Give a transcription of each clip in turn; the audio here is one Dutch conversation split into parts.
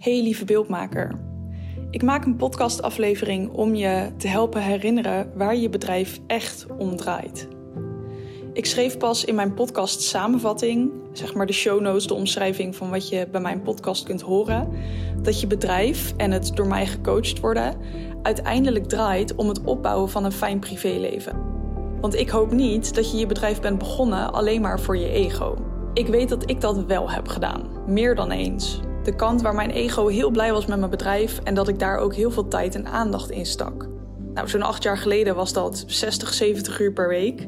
Hey lieve beeldmaker. Ik maak een podcastaflevering om je te helpen herinneren waar je bedrijf echt om draait. Ik schreef pas in mijn podcast samenvatting, zeg maar de show notes, de omschrijving van wat je bij mijn podcast kunt horen, dat je bedrijf en het door mij gecoacht worden uiteindelijk draait om het opbouwen van een fijn privéleven. Want ik hoop niet dat je je bedrijf bent begonnen alleen maar voor je ego. Ik weet dat ik dat wel heb gedaan, meer dan eens. De kant waar mijn ego heel blij was met mijn bedrijf en dat ik daar ook heel veel tijd en aandacht in stak. Nou, zo'n acht jaar geleden was dat 60, 70 uur per week.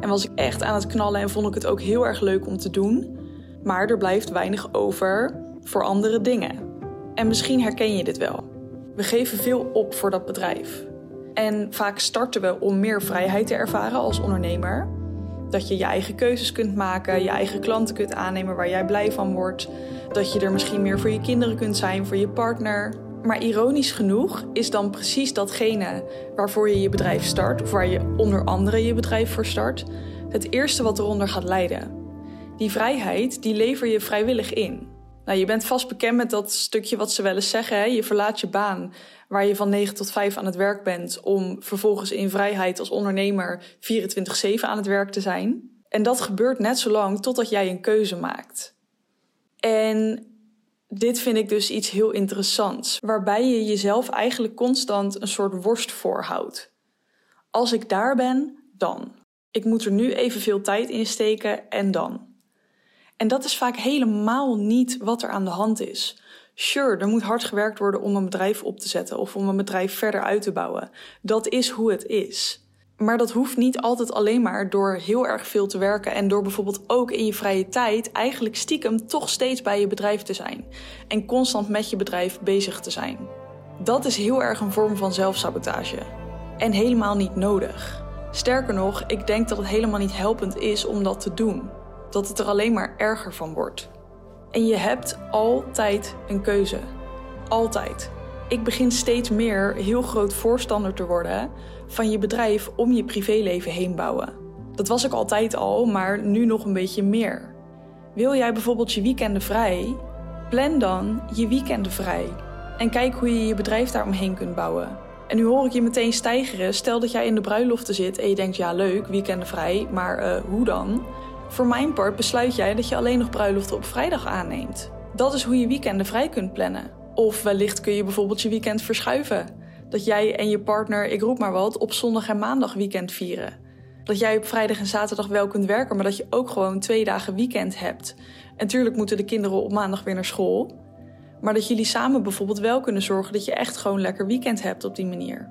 En was ik echt aan het knallen en vond ik het ook heel erg leuk om te doen. Maar er blijft weinig over voor andere dingen. En misschien herken je dit wel. We geven veel op voor dat bedrijf. En vaak starten we om meer vrijheid te ervaren als ondernemer. Dat je je eigen keuzes kunt maken, je eigen klanten kunt aannemen waar jij blij van wordt. Dat je er misschien meer voor je kinderen kunt zijn, voor je partner. Maar ironisch genoeg is dan precies datgene waarvoor je je bedrijf start, of waar je onder andere je bedrijf voor start, het eerste wat eronder gaat lijden. Die vrijheid, die lever je vrijwillig in. Nou, je bent vast bekend met dat stukje wat ze wel eens zeggen. Hè? Je verlaat je baan waar je van 9 tot 5 aan het werk bent, om vervolgens in vrijheid als ondernemer 24-7 aan het werk te zijn. En dat gebeurt net zo lang totdat jij een keuze maakt. En dit vind ik dus iets heel interessants, waarbij je jezelf eigenlijk constant een soort worst voorhoudt. Als ik daar ben, dan. Ik moet er nu evenveel tijd in steken en dan. En dat is vaak helemaal niet wat er aan de hand is. Sure, er moet hard gewerkt worden om een bedrijf op te zetten of om een bedrijf verder uit te bouwen. Dat is hoe het is. Maar dat hoeft niet altijd alleen maar door heel erg veel te werken en door bijvoorbeeld ook in je vrije tijd eigenlijk stiekem toch steeds bij je bedrijf te zijn en constant met je bedrijf bezig te zijn. Dat is heel erg een vorm van zelfsabotage en helemaal niet nodig. Sterker nog, ik denk dat het helemaal niet helpend is om dat te doen. Dat het er alleen maar erger van wordt. En je hebt altijd een keuze. Altijd. Ik begin steeds meer heel groot voorstander te worden van je bedrijf om je privéleven heen bouwen. Dat was ik altijd al, maar nu nog een beetje meer. Wil jij bijvoorbeeld je weekenden vrij? Plan dan je weekenden vrij. En kijk hoe je je bedrijf daaromheen kunt bouwen. En nu hoor ik je meteen stijgeren. Stel dat jij in de bruiloften zit en je denkt: ja, leuk, weekenden vrij, maar uh, hoe dan? Voor mijn part besluit jij dat je alleen nog bruiloften op vrijdag aanneemt. Dat is hoe je weekenden vrij kunt plannen. Of wellicht kun je bijvoorbeeld je weekend verschuiven. Dat jij en je partner, ik roep maar wat, op zondag en maandag weekend vieren. Dat jij op vrijdag en zaterdag wel kunt werken, maar dat je ook gewoon twee dagen weekend hebt. En tuurlijk moeten de kinderen op maandag weer naar school. Maar dat jullie samen bijvoorbeeld wel kunnen zorgen dat je echt gewoon lekker weekend hebt op die manier.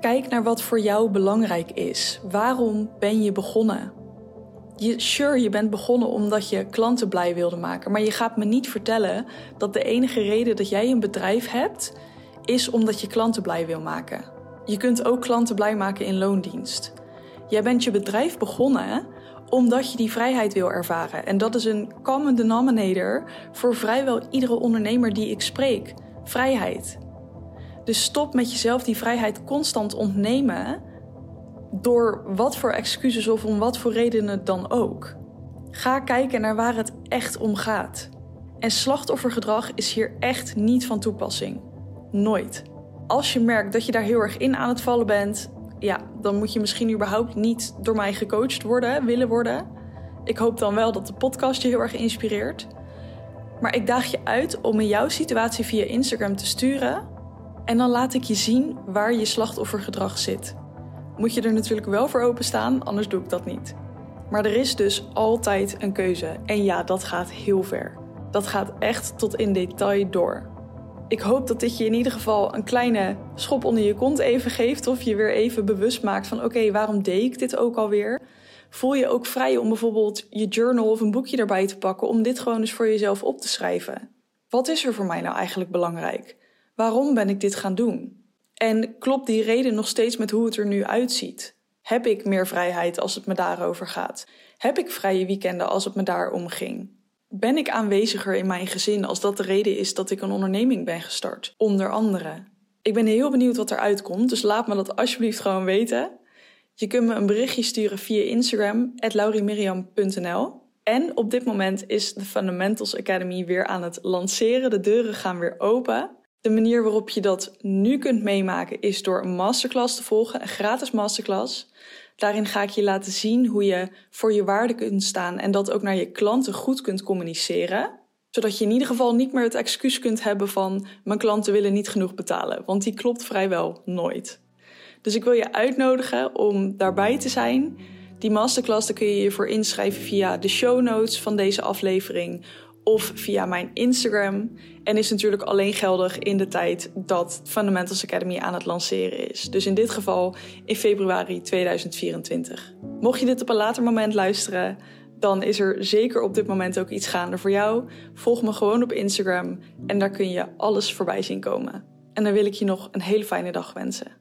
Kijk naar wat voor jou belangrijk is. Waarom ben je begonnen? Je, sure, je bent begonnen omdat je klanten blij wilde maken. Maar je gaat me niet vertellen dat de enige reden dat jij een bedrijf hebt, is omdat je klanten blij wil maken. Je kunt ook klanten blij maken in loondienst. Jij bent je bedrijf begonnen omdat je die vrijheid wil ervaren. En dat is een common denominator voor vrijwel iedere ondernemer die ik spreek: vrijheid. Dus stop met jezelf die vrijheid constant ontnemen door wat voor excuses of om wat voor redenen dan ook. Ga kijken naar waar het echt om gaat. En slachtoffergedrag is hier echt niet van toepassing. Nooit. Als je merkt dat je daar heel erg in aan het vallen bent, ja, dan moet je misschien überhaupt niet door mij gecoacht worden, willen worden. Ik hoop dan wel dat de podcast je heel erg inspireert. Maar ik daag je uit om in jouw situatie via Instagram te sturen. En dan laat ik je zien waar je slachtoffergedrag zit moet je er natuurlijk wel voor openstaan, anders doe ik dat niet. Maar er is dus altijd een keuze. En ja, dat gaat heel ver. Dat gaat echt tot in detail door. Ik hoop dat dit je in ieder geval een kleine schop onder je kont even geeft. Of je weer even bewust maakt van oké, waarom deed ik dit ook alweer? Voel je ook vrij om bijvoorbeeld je journal of een boekje erbij te pakken om dit gewoon eens voor jezelf op te schrijven. Wat is er voor mij nou eigenlijk belangrijk? Waarom ben ik dit gaan doen? En klopt die reden nog steeds met hoe het er nu uitziet? Heb ik meer vrijheid als het me daarover gaat? Heb ik vrije weekenden als het me daarom ging? Ben ik aanweziger in mijn gezin als dat de reden is dat ik een onderneming ben gestart? Onder andere. Ik ben heel benieuwd wat eruit komt, dus laat me dat alsjeblieft gewoon weten. Je kunt me een berichtje sturen via Instagram, laurimiriam.nl. En op dit moment is de Fundamentals Academy weer aan het lanceren. De deuren gaan weer open. De manier waarop je dat nu kunt meemaken is door een masterclass te volgen, een gratis masterclass. Daarin ga ik je laten zien hoe je voor je waarde kunt staan en dat ook naar je klanten goed kunt communiceren. Zodat je in ieder geval niet meer het excuus kunt hebben van mijn klanten willen niet genoeg betalen, want die klopt vrijwel nooit. Dus ik wil je uitnodigen om daarbij te zijn. Die masterclass kun je je voor inschrijven via de show notes van deze aflevering of via mijn Instagram. En is natuurlijk alleen geldig in de tijd dat Fundamentals Academy aan het lanceren is. Dus in dit geval in februari 2024. Mocht je dit op een later moment luisteren, dan is er zeker op dit moment ook iets gaande voor jou. Volg me gewoon op Instagram en daar kun je alles voorbij zien komen. En dan wil ik je nog een hele fijne dag wensen.